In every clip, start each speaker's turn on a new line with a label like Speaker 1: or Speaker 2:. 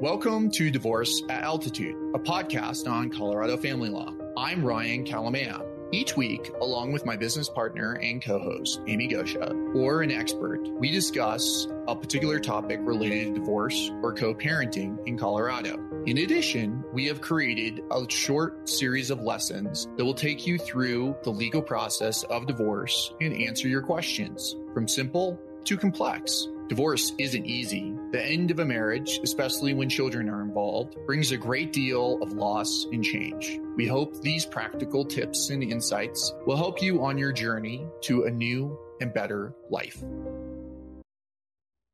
Speaker 1: Welcome to Divorce at Altitude, a podcast on Colorado family law. I'm Ryan Kalamaya. Each week, along with my business partner and co host, Amy Goscha, or an expert, we discuss a particular topic related to divorce or co parenting in Colorado. In addition, we have created a short series of lessons that will take you through the legal process of divorce and answer your questions from simple to complex. Divorce isn't easy. The end of a marriage, especially when children are involved, brings a great deal of loss and change. We hope these practical tips and insights will help you on your journey to a new and better life.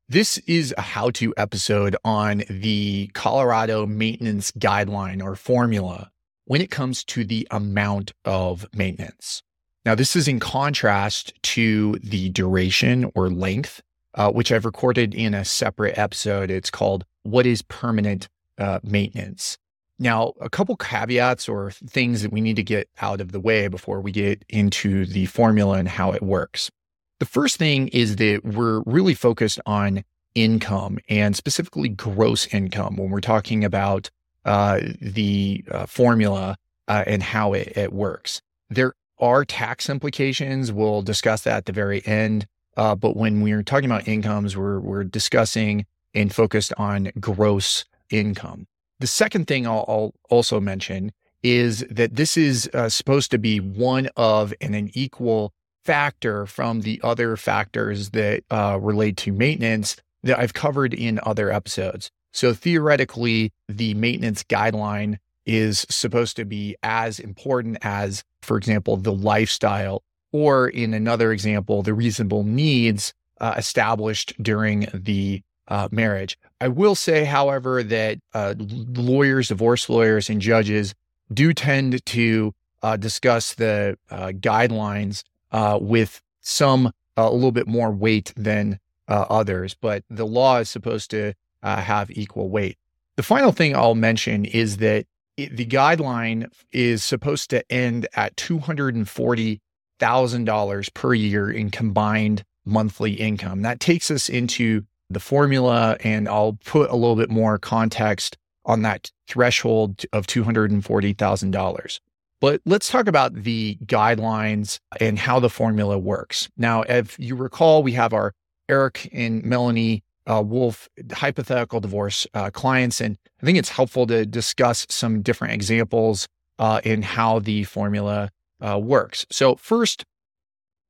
Speaker 1: This is a how to episode on the Colorado maintenance guideline or formula when it comes to the amount of maintenance. Now, this is in contrast to the duration or length uh, which I've recorded in a separate episode. It's called What is Permanent uh, Maintenance? Now, a couple caveats or things that we need to get out of the way before we get into the formula and how it works. The first thing is that we're really focused on income and specifically gross income when we're talking about uh, the uh, formula uh, and how it, it works. There are tax implications. We'll discuss that at the very end. Uh, but when we're talking about incomes, we're, we're discussing and focused on gross income. The second thing I'll, I'll also mention is that this is uh, supposed to be one of and an equal factor from the other factors that uh, relate to maintenance that I've covered in other episodes. So theoretically, the maintenance guideline is supposed to be as important as, for example, the lifestyle or in another example, the reasonable needs uh, established during the uh, marriage. I will say, however, that uh, lawyers, divorce lawyers, and judges do tend to uh, discuss the uh, guidelines uh, with some a little bit more weight than others, but the law is supposed to have equal weight. The final thing I'll mention is that it, the guideline is supposed to end at 240 $1,000 per year in combined monthly income. That takes us into the formula, and I'll put a little bit more context on that threshold of $240,000. But let's talk about the guidelines and how the formula works. Now, if you recall, we have our Eric and Melanie uh, Wolf hypothetical divorce uh, clients, and I think it's helpful to discuss some different examples uh, in how the formula uh, works. So first,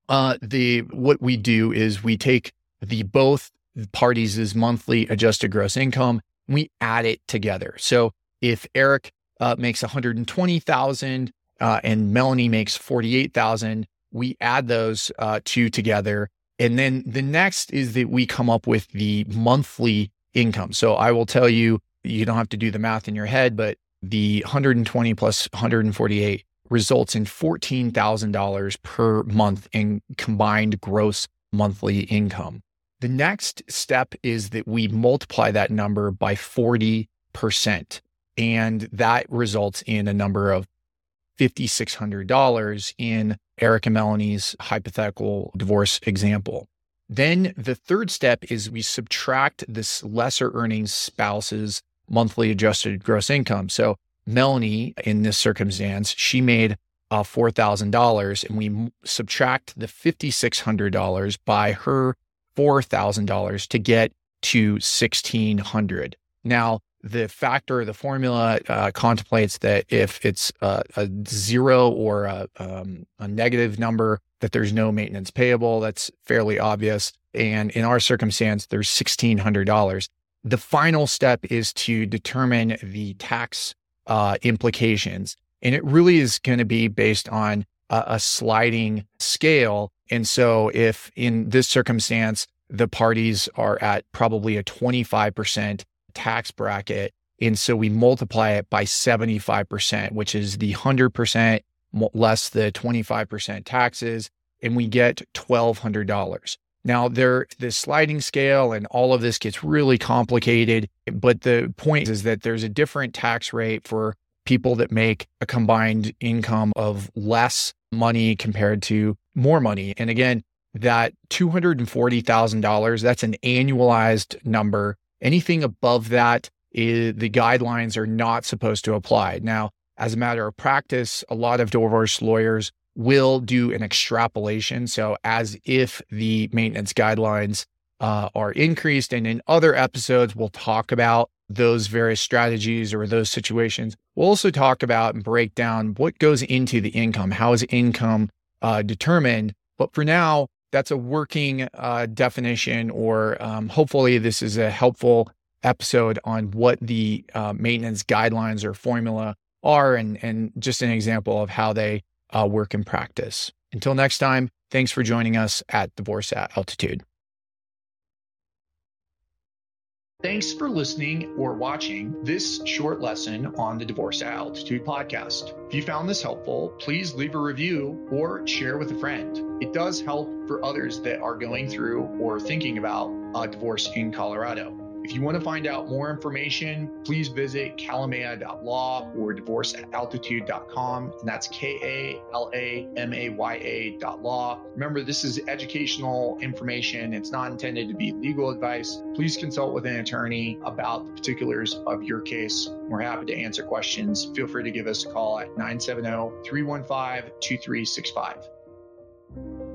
Speaker 1: uh, the what we do is we take the both parties' monthly adjusted gross income, we add it together. So if Eric uh, makes 120,000 uh, and Melanie makes 48,000, we add those two together. And then the next is that we come up with the monthly income. So I will tell you, you don't have to do the math in your head, but the 120 plus 148 results in $14,000 per month in combined gross monthly income. The next step is that we multiply that number by 40%, and that results in a number of $5,600 in Eric and Melanie's hypothetical divorce example. Then the third step is we subtract this lesser earning spouse's monthly adjusted gross income. So Melanie, in this circumstance, she made uh, $4,000 and we subtract the $5,600 by her $4,000 to get to 1600 Now, the factor, the formula uh, contemplates that if it's a zero or a, um, a negative number, that there's no maintenance payable. That's fairly obvious. And in our circumstance, there's $1,600. The final step is to determine the tax uh, implications. And it really is going to be based on a, a sliding scale. And so, if in this circumstance, the parties are at probably a 25% tax bracket, and so we multiply it by 75%, which is the 100% less the 25% taxes, and we get $1,200. Now, there, the sliding scale and all of this gets really complicated, but the point is that there's a different tax rate for people that make a combined income of less money compared to more money. And again, that $240,000, that's an annualized number. Anything above that is, the guidelines are not supposed to apply. Now, as a matter of practice, a lot of divorce lawyers will do an extrapolation. So, as if the maintenance guidelines uh, are increased. And in other episodes, we'll talk about those various strategies or those situations. We'll also talk about and break down what goes into the income. How is income uh, determined? But for now, that's a working uh, definition, or um, hopefully, this is a helpful episode on what the uh, maintenance guidelines or formula are, and, and just an example of how they uh, work in practice. Until next time, thanks for joining us at Divorce at Altitude. Thanks for listening or watching this short lesson on the Divorce Altitude podcast. If you found this helpful, please leave a review or share with a friend. It does help for others that are going through or thinking about a divorce in Colorado. If you want to find out more information, please visit kalamaya.law or divorceataltitude.com. And that's K A L A M A Y A dot law. Remember, this is educational information. It's not intended to be legal advice. Please consult with an attorney about the particulars of your case. We're happy to answer questions. Feel free to give us a call at 970 315 2365.